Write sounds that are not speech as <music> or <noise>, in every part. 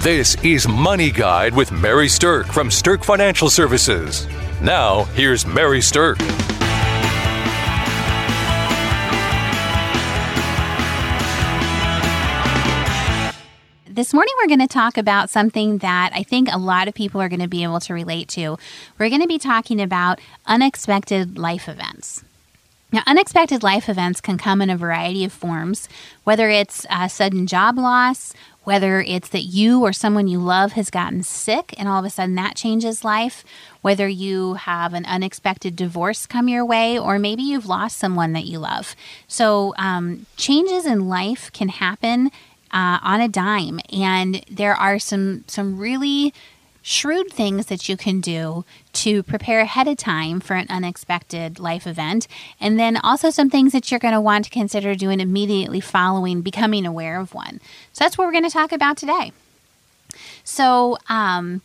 This is Money Guide with Mary Sterk from Sterk Financial Services. Now, here's Mary Sterk. This morning, we're going to talk about something that I think a lot of people are going to be able to relate to. We're going to be talking about unexpected life events. Now, unexpected life events can come in a variety of forms, whether it's a sudden job loss, whether it's that you or someone you love has gotten sick and all of a sudden that changes life, whether you have an unexpected divorce come your way, or maybe you've lost someone that you love. So, um, changes in life can happen uh, on a dime, and there are some some really shrewd things that you can do to prepare ahead of time for an unexpected life event. And then also some things that you're going to want to consider doing immediately following becoming aware of one. So that's what we're going to talk about today. So, um,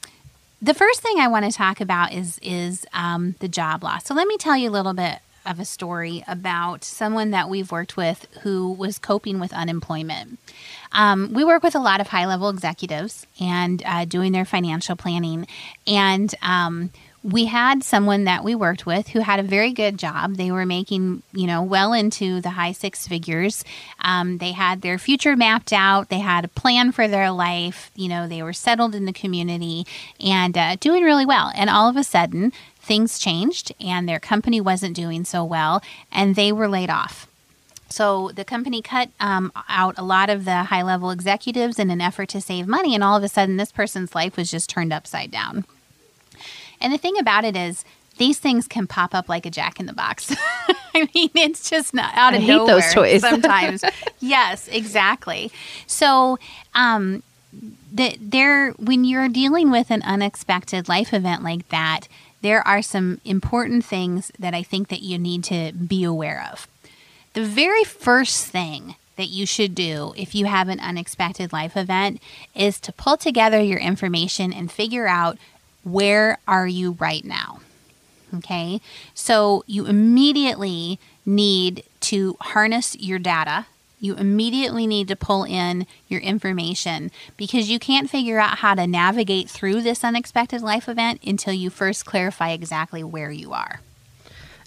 the first thing I want to talk about is is um, the job loss. So let me tell you a little bit of a story about someone that we've worked with who was coping with unemployment. Um, we work with a lot of high level executives and uh, doing their financial planning. And um, we had someone that we worked with who had a very good job. They were making, you know, well into the high six figures. Um, they had their future mapped out. They had a plan for their life. You know, they were settled in the community and uh, doing really well. And all of a sudden, things changed and their company wasn't doing so well and they were laid off. So the company cut um, out a lot of the high level executives in an effort to save money, and all of a sudden, this person's life was just turned upside down. And the thing about it is, these things can pop up like a jack in the box. <laughs> I mean, it's just not out of I hate nowhere those toys. sometimes. <laughs> yes, exactly. So, um, the, there, when you're dealing with an unexpected life event like that, there are some important things that I think that you need to be aware of. The very first thing that you should do if you have an unexpected life event is to pull together your information and figure out where are you right now. Okay? So you immediately need to harness your data you immediately need to pull in your information because you can't figure out how to navigate through this unexpected life event until you first clarify exactly where you are.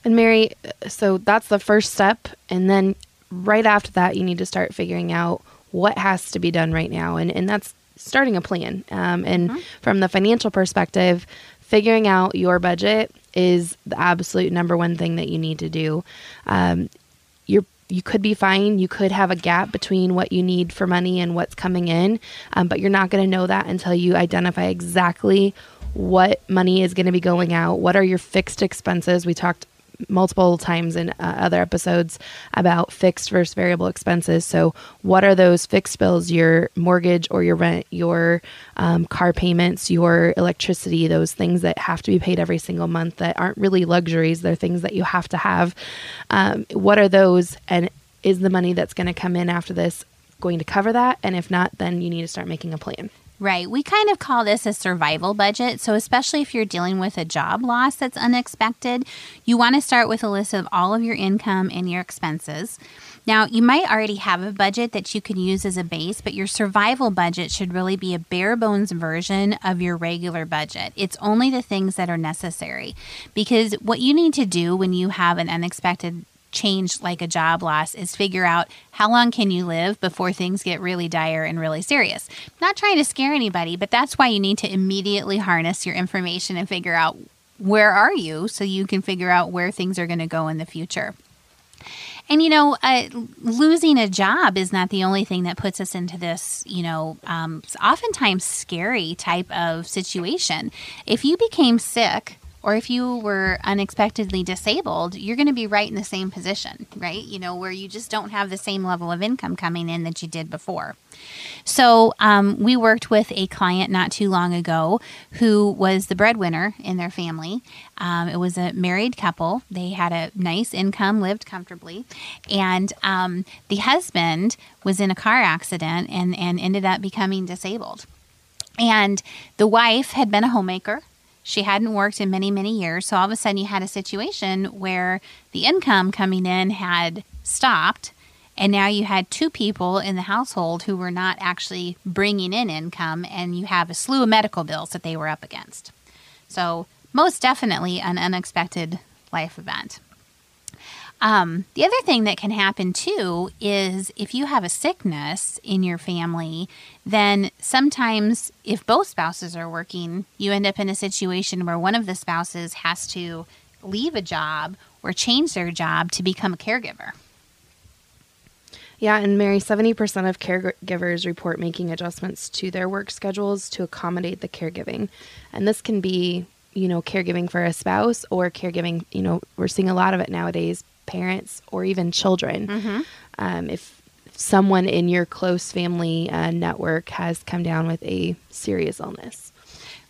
And Mary, so that's the first step. And then right after that, you need to start figuring out what has to be done right now. And, and that's starting a plan. Um, and mm-hmm. from the financial perspective, figuring out your budget is the absolute number one thing that you need to do. Um, you're you could be fine. You could have a gap between what you need for money and what's coming in, um, but you're not going to know that until you identify exactly what money is going to be going out. What are your fixed expenses? We talked multiple times in uh, other episodes about fixed versus variable expenses. So, what are those fixed bills, your mortgage or your rent, your um, car payments, your electricity, those things that have to be paid every single month that aren't really luxuries, they're things that you have to have. Um, what are those? And is the money that's going to come in after this going to cover that? And if not, then you need to start making a plan. Right. We kind of call this a survival budget. So, especially if you're dealing with a job loss that's unexpected, you want to start with a list of all of your income and your expenses. Now, you might already have a budget that you can use as a base, but your survival budget should really be a bare bones version of your regular budget. It's only the things that are necessary. Because what you need to do when you have an unexpected change like a job loss is figure out how long can you live before things get really dire and really serious. Not trying to scare anybody, but that's why you need to immediately harness your information and figure out where are you so you can figure out where things are going to go in the future. And you know, uh, losing a job is not the only thing that puts us into this, you know, um, oftentimes scary type of situation. If you became sick or if you were unexpectedly disabled, you're going to be right in the same position, right? You know, where you just don't have the same level of income coming in that you did before. So, um, we worked with a client not too long ago who was the breadwinner in their family. Um, it was a married couple. They had a nice income, lived comfortably, and um, the husband was in a car accident and, and ended up becoming disabled. And the wife had been a homemaker she hadn't worked in many, many years. So all of a sudden, you had a situation where the income coming in had stopped and now you had two people in the household who were not actually bringing in income, and you have a slew of medical bills that they were up against. So, most definitely an unexpected life event. Um, the other thing that can happen too is if you have a sickness in your family, then sometimes if both spouses are working, you end up in a situation where one of the spouses has to leave a job or change their job to become a caregiver. Yeah, and Mary, 70% of caregivers report making adjustments to their work schedules to accommodate the caregiving. And this can be, you know, caregiving for a spouse or caregiving, you know, we're seeing a lot of it nowadays, parents or even children. Mm-hmm. Um, if someone in your close family uh, network has come down with a serious illness.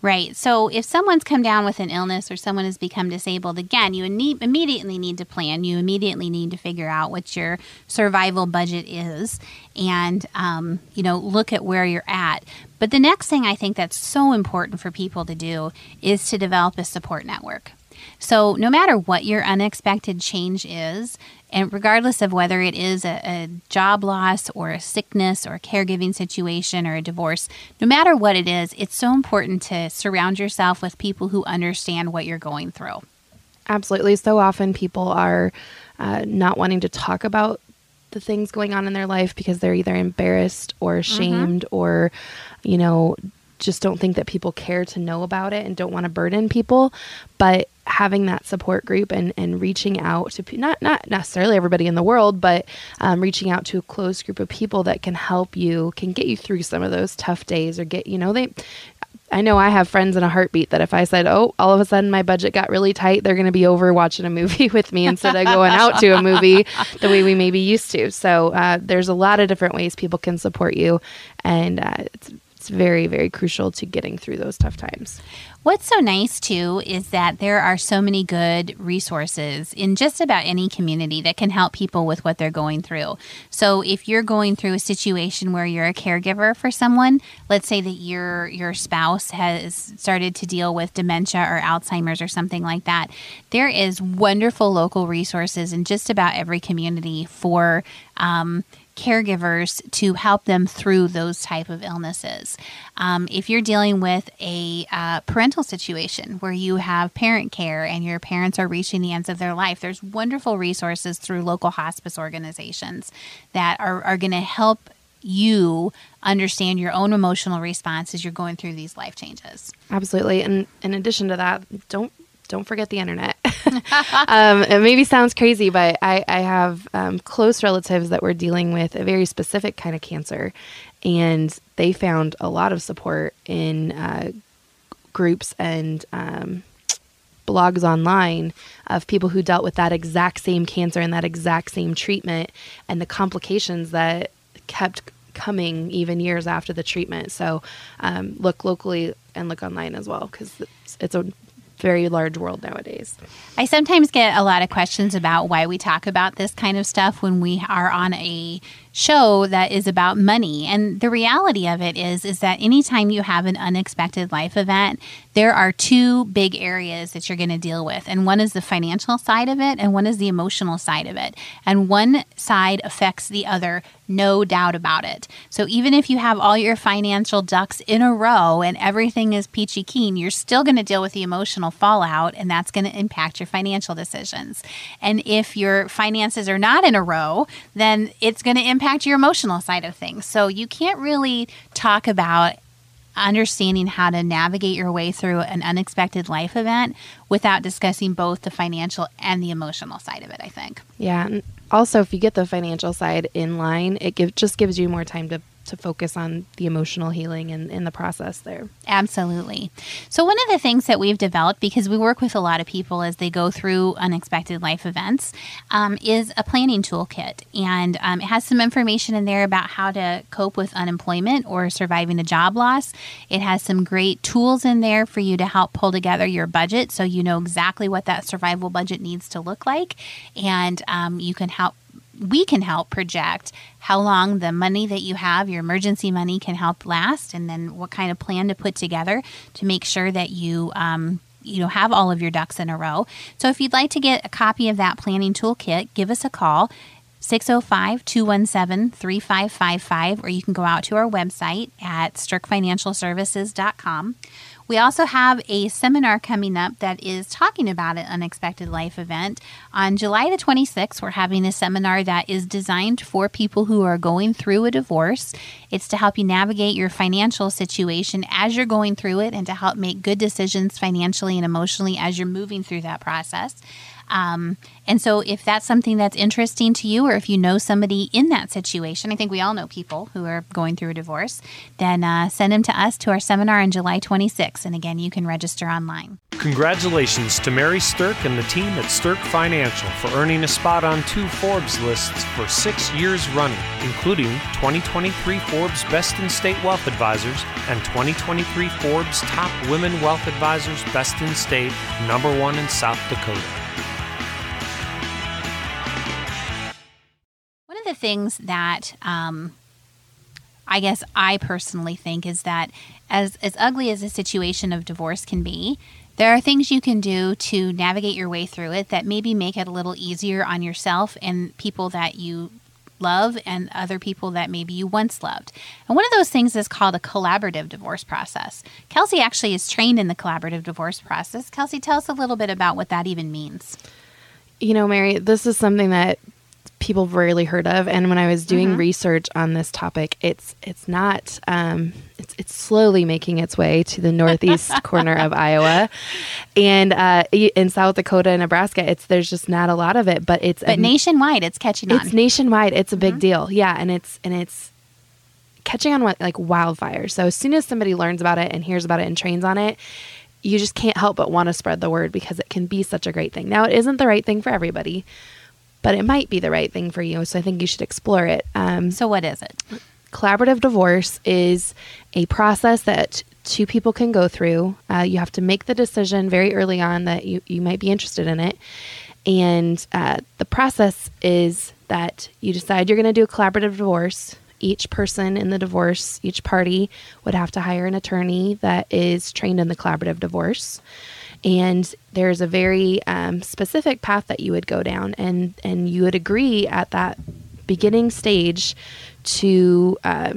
Right. So if someone's come down with an illness or someone has become disabled, again, you need, immediately need to plan. You immediately need to figure out what your survival budget is and, um, you know, look at where you're at. But the next thing I think that's so important for people to do is to develop a support network. So, no matter what your unexpected change is, and regardless of whether it is a, a, job loss or a sickness or a caregiving situation or a divorce, no matter what it is, it's so important to surround yourself with people who understand what you're going through. Absolutely. So often people are uh, not wanting to talk about the things going on in their life because they're either embarrassed or ashamed mm-hmm. or, you know, just don't think that people care to know about it and don't want to burden people. But having that support group and, and reaching out to not not necessarily everybody in the world, but um, reaching out to a close group of people that can help you, can get you through some of those tough days, or get you know they. I know I have friends in a heartbeat that if I said, "Oh, all of a sudden my budget got really tight," they're going to be over watching a movie <laughs> with me instead of going out to a movie the way we maybe used to. So uh, there's a lot of different ways people can support you, and uh, it's very very crucial to getting through those tough times. What's so nice too is that there are so many good resources in just about any community that can help people with what they're going through. So if you're going through a situation where you're a caregiver for someone, let's say that your your spouse has started to deal with dementia or Alzheimer's or something like that, there is wonderful local resources in just about every community for um, caregivers to help them through those type of illnesses. Um, if you're dealing with a uh, parental situation where you have parent care and your parents are reaching the ends of their life, there's wonderful resources through local hospice organizations that are, are going to help you understand your own emotional response as you're going through these life changes. Absolutely. And in addition to that, don't don't forget the internet. <laughs> um, it maybe sounds crazy, but I, I have um, close relatives that were dealing with a very specific kind of cancer, and they found a lot of support in uh, groups and um, blogs online of people who dealt with that exact same cancer and that exact same treatment and the complications that kept coming even years after the treatment. So um, look locally and look online as well because it's, it's a very large world nowadays. I sometimes get a lot of questions about why we talk about this kind of stuff when we are on a show that is about money. And the reality of it is is that anytime you have an unexpected life event, there are two big areas that you're going to deal with. And one is the financial side of it and one is the emotional side of it. And one side affects the other, no doubt about it. So even if you have all your financial ducks in a row and everything is peachy keen, you're still going to deal with the emotional fallout and that's going to impact your financial decisions. And if your finances are not in a row, then it's going to impact impact your emotional side of things. So you can't really talk about understanding how to navigate your way through an unexpected life event without discussing both the financial and the emotional side of it, I think. Yeah. Also, if you get the financial side in line, it give, just gives you more time to to focus on the emotional healing and in the process there. Absolutely. So, one of the things that we've developed, because we work with a lot of people as they go through unexpected life events, um, is a planning toolkit. And um, it has some information in there about how to cope with unemployment or surviving a job loss. It has some great tools in there for you to help pull together your budget so you know exactly what that survival budget needs to look like. And um, you can help we can help project how long the money that you have, your emergency money, can help last, and then what kind of plan to put together to make sure that you. Um, you know, have all of your ducks in a row. So, if you'd like to get a copy of that planning toolkit, give us a call 605 217 3555, or you can go out to our website at sterkfinancialservices.com. We also have a seminar coming up that is talking about an unexpected life event. On July the 26th, we're having a seminar that is designed for people who are going through a divorce. It's to help you navigate your financial situation as you're going through it and to help make good decisions financially and emotionally as you're moving through that process. Um, and so, if that's something that's interesting to you, or if you know somebody in that situation, I think we all know people who are going through a divorce, then uh, send them to us to our seminar on July 26th. And again, you can register online. Congratulations to Mary Sterk and the team at Sterk Financial for earning a spot on two Forbes lists for six years running, including 2023 Forbes Best in State Wealth Advisors and 2023 Forbes Top Women Wealth Advisors Best in State, number one in South Dakota. The things that um, I guess I personally think is that as as ugly as a situation of divorce can be, there are things you can do to navigate your way through it that maybe make it a little easier on yourself and people that you love and other people that maybe you once loved. And one of those things is called a collaborative divorce process. Kelsey actually is trained in the collaborative divorce process. Kelsey, tell us a little bit about what that even means. You know, Mary, this is something that people rarely heard of. And when I was doing mm-hmm. research on this topic, it's it's not um, it's it's slowly making its way to the northeast <laughs> corner of Iowa, and uh, in South Dakota and Nebraska. It's there's just not a lot of it, but it's but a, nationwide. It's catching on. It's nationwide. It's a big mm-hmm. deal. Yeah, and it's and it's catching on like wildfire. So as soon as somebody learns about it and hears about it and trains on it, you just can't help but want to spread the word because it can be such a great thing. Now, it isn't the right thing for everybody but it might be the right thing for you. So I think you should explore it. Um, so, what is it? Collaborative divorce is a process that two people can go through. Uh, you have to make the decision very early on that you, you might be interested in it. And uh, the process is that you decide you're going to do a collaborative divorce. Each person in the divorce, each party would have to hire an attorney that is trained in the collaborative divorce and there's a very um, specific path that you would go down and and you would agree at that beginning stage to uh,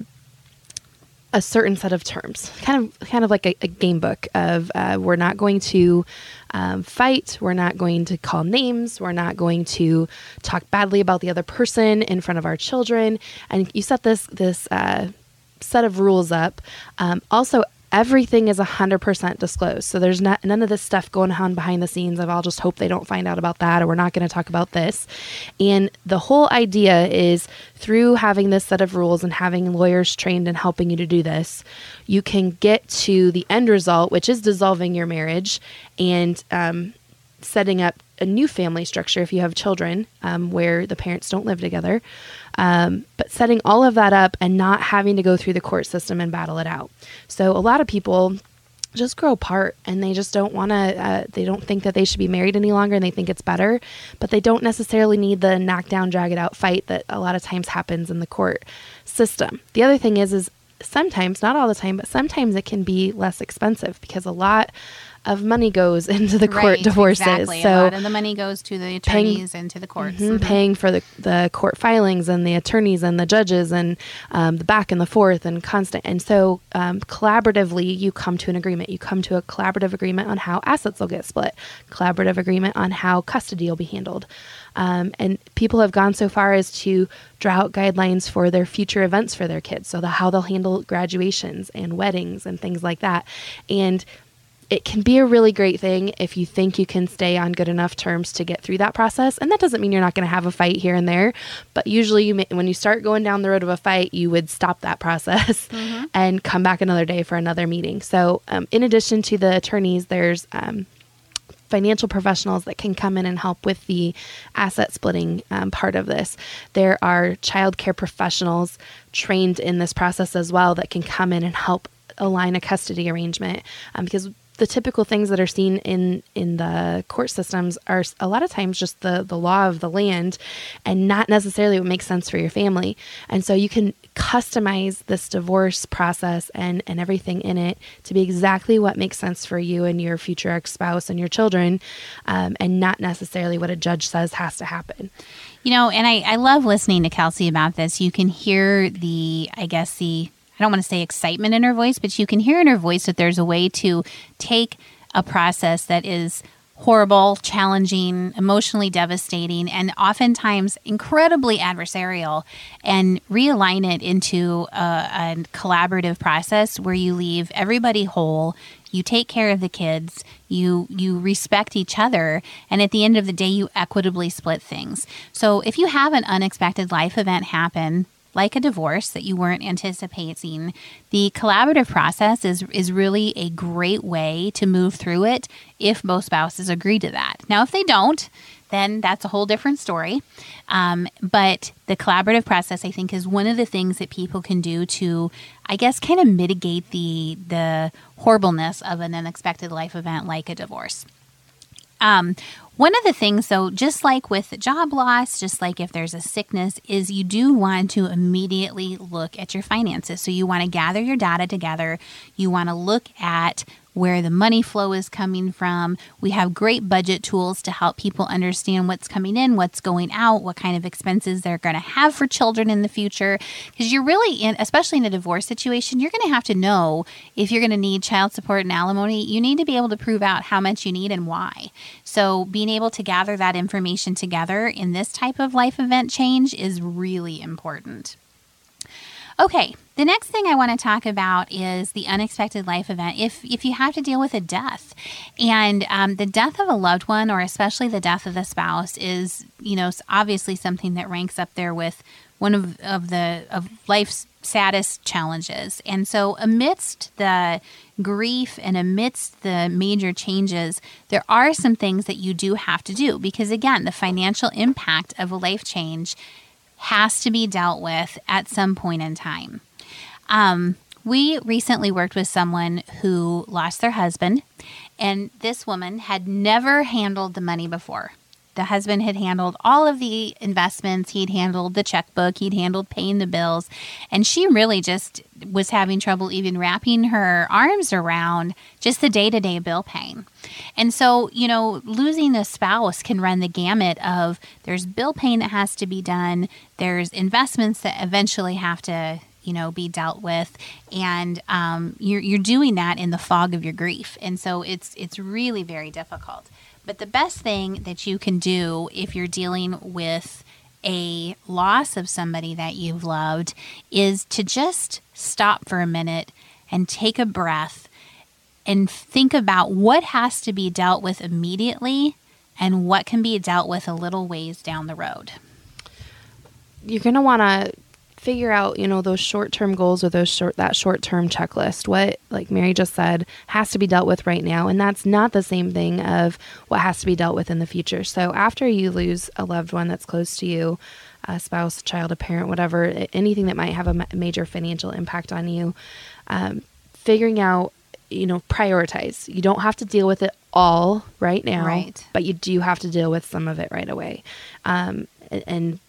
a certain set of terms kind of kind of like a, a game book of uh, we're not going to um, fight we're not going to call names we're not going to talk badly about the other person in front of our children. And you set this this uh, set of rules up. Um, also everything is 100% disclosed. So there's not none of this stuff going on behind the scenes of I'll just hope they don't find out about that or we're not going to talk about this. And the whole idea is through having this set of rules and having lawyers trained and helping you to do this, you can get to the end result, which is dissolving your marriage and um, setting up a new family structure if you have children um, where the parents don't live together. Um, but setting all of that up and not having to go through the court system and battle it out. So a lot of people just grow apart and they just don't want to uh, they don't think that they should be married any longer and they think it's better but they don't necessarily need the knockdown drag it out fight that a lot of times happens in the court system the other thing is is sometimes not all the time but sometimes it can be less expensive because a lot of money goes <laughs> into the court right, divorces. Exactly. So a lot of the money goes to the attorneys paying, and to the courts. Mm-hmm, mm-hmm. Paying for the, the court filings and the attorneys and the judges and um, the back and the forth and constant. And so um, collaboratively, you come to an agreement. You come to a collaborative agreement on how assets will get split, collaborative agreement on how custody will be handled. Um, and people have gone so far as to draw out guidelines for their future events for their kids. So the, how they'll handle graduations and weddings and things like that. And it can be a really great thing if you think you can stay on good enough terms to get through that process. And that doesn't mean you're not going to have a fight here and there, but usually you may, when you start going down the road of a fight, you would stop that <laughs> process mm-hmm. and come back another day for another meeting. So, um, in addition to the attorneys, there's um, financial professionals that can come in and help with the asset splitting um, part of this. There are childcare professionals trained in this process as well that can come in and help align a custody arrangement um, because the typical things that are seen in in the court systems are a lot of times just the the law of the land and not necessarily what makes sense for your family and so you can customize this divorce process and, and everything in it to be exactly what makes sense for you and your future ex spouse and your children, um, and not necessarily what a judge says has to happen. You know, and I, I love listening to Kelsey about this. You can hear the, I guess, the, I don't want to say excitement in her voice, but you can hear in her voice that there's a way to take a process that is horrible, challenging, emotionally devastating, and oftentimes incredibly adversarial, and realign it into a, a, collaborative process where you leave everybody whole. You take care of the kids, you you respect each other, and at the end of the day, you equitably split things. So if you have an unexpected life event happen, like a divorce that you weren't anticipating, the collaborative process is, is really a great way to move through it if both spouses agree to that. Now, if they don't, then that's a whole different story. Um, but the collaborative process, I think, is one of the things that people can do to, I guess, kind of mitigate the the horribleness of an unexpected life event like a divorce. Um, one of the things, though, just like with job loss, just like if there's a sickness, is you do want to immediately look at your finances. So you want to gather your data together. You want to look at where the money flow is coming from. We have great budget tools to help people understand what's coming in, what's going out, what kind of expenses they're going to have for children in the future. Because you're really in, especially in a divorce situation, you're going to have to know if you're going to need child support and alimony. You need to be able to prove out how much you need and why. So being able to gather that information together in this type of life event change is really important. Okay, the next thing I want to talk about is the unexpected life event. If if you have to deal with a death, and um, the death of a loved one, or especially the death of the spouse, is you know obviously something that ranks up there with one of, of the of life's saddest challenges. And so, amidst the grief and amidst the major changes, there are some things that you do have to do because again, the financial impact of a life change has to be dealt with at some point in time. Um, we recently worked with someone who lost their husband, and this woman had never handled the money before. The husband had handled all of the investments, he'd handled the checkbook, he'd handled paying the bills, and she really just was having trouble even wrapping her arms around just the day to day bill paying. And so, you know, losing a spouse can run the gamut of there's bill paying that has to be done, there's investments that eventually have to you know be dealt with and um, you're, you're doing that in the fog of your grief and so it's it's really very difficult but the best thing that you can do if you're dealing with a loss of somebody that you've loved is to just stop for a minute and take a breath and think about what has to be dealt with immediately and what can be dealt with a little ways down the road. You're going to want to figure out, you know, those short-term goals or those short that short-term checklist. What like Mary just said has to be dealt with right now, and that's not the same thing of what has to be dealt with in the future. So after you lose a loved one that's close to you, a spouse, a child, a parent, whatever, anything that might have a major financial impact on you, um, figuring out, you know, prioritize. You don't have to deal with it all right now, right. but you do have to deal with some of it right away. Um, and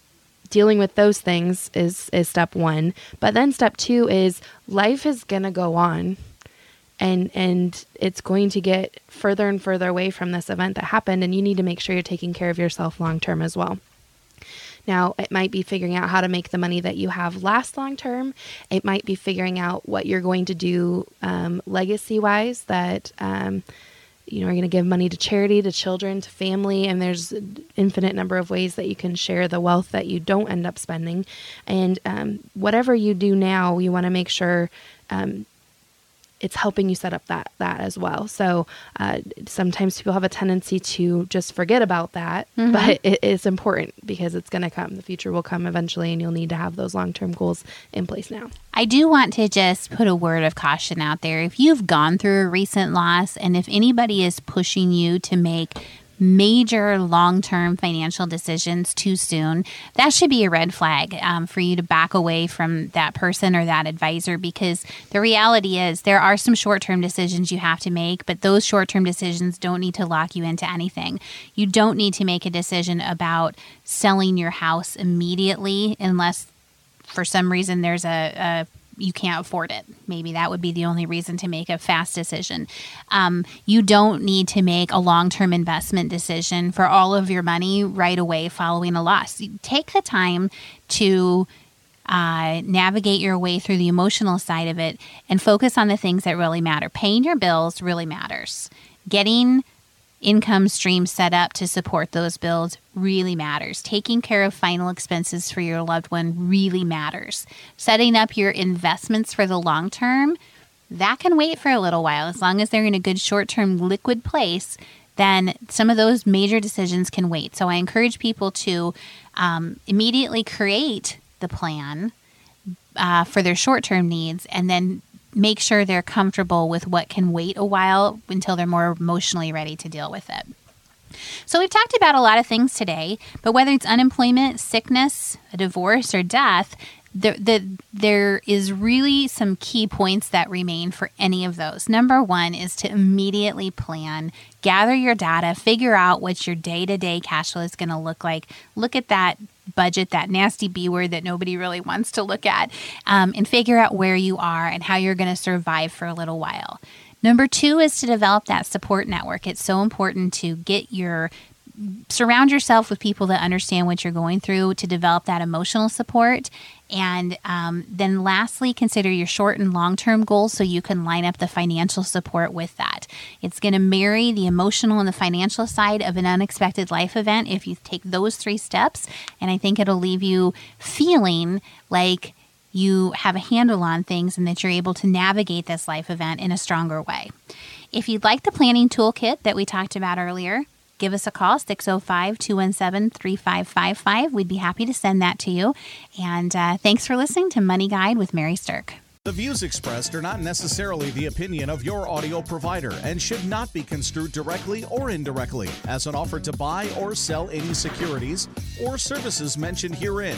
dealing with those things is is step 1 but then step 2 is life is going to go on and and it's going to get further and further away from this event that happened and you need to make sure you're taking care of yourself long term as well now, it might be figuring out how to make the money that you have last long term. It might be figuring out what you're going to do um, legacy wise that um, you know, are going to give money to charity, to children, to family, and there's infinite number of ways that you can share the wealth that you don't end up spending. And um, whatever you do now, you want to make sure um, it's helping you set up that that as well. So uh, sometimes people have a tendency to just forget about that, mm-hmm. but it is important because it's going to come. The future will come eventually, and you'll need to have those long term goals in place now. I do want to just put a word of caution out there. If you've gone through a recent loss, and if anybody is pushing you to make major long term financial decisions too soon, that should be a red flag um, for you to back away from that person or that advisor because the reality is there are some short term decisions you have to make, but those short term decisions don't need to lock you into anything. You don't need to make a decision about selling your house immediately unless for some reason there's a, a you can't afford it. Maybe that would be the only reason to make a fast decision. Um, you don't need to make a long term investment decision for all of your money right away following a loss. Take the time to uh, navigate your way through the emotional side of it and focus on the things that really matter. Paying your bills really matters. Getting income stream set up to support those bills really matters. Taking care of final expenses for your loved one really matters. Setting up your investments for the long term, that can wait for a little while. As long as they're in a good short term liquid place, then some of those major decisions can wait. So I encourage people to um, immediately create the plan uh, for their short term needs and then make sure they're comfortable with what can wait a while until they're more emotionally ready to deal with it. So, we've talked about a lot of things today, but whether it's unemployment, sickness, a divorce, or death, the, the, there is really some key points that remain for any of those. Number one is to immediately plan, gather your data, figure out what your day to day cash flow is going to look like. Look at that budget, that nasty B word that nobody really wants to look at, um, and figure out where you are and how you're going to survive for a little while. Number two is to develop that support network. It's so important to get your surround yourself with people that understand what you're going through to develop that emotional support. And um, then, lastly, consider your short and long term goals so you can line up the financial support with that. It's going to marry the emotional and the financial side of an unexpected life event if you take those three steps. And I think it'll leave you feeling like you have a handle on things and that you're able to navigate this life event in a stronger way. If you'd like the planning toolkit that we talked about earlier, give us a call 605 217 3555 we'd be happy to send that to you. And uh, thanks for listening to money guide with mary sterk. The views expressed are not necessarily the opinion of your audio provider and should not be construed directly or indirectly as an offer to buy or sell any securities or services mentioned herein.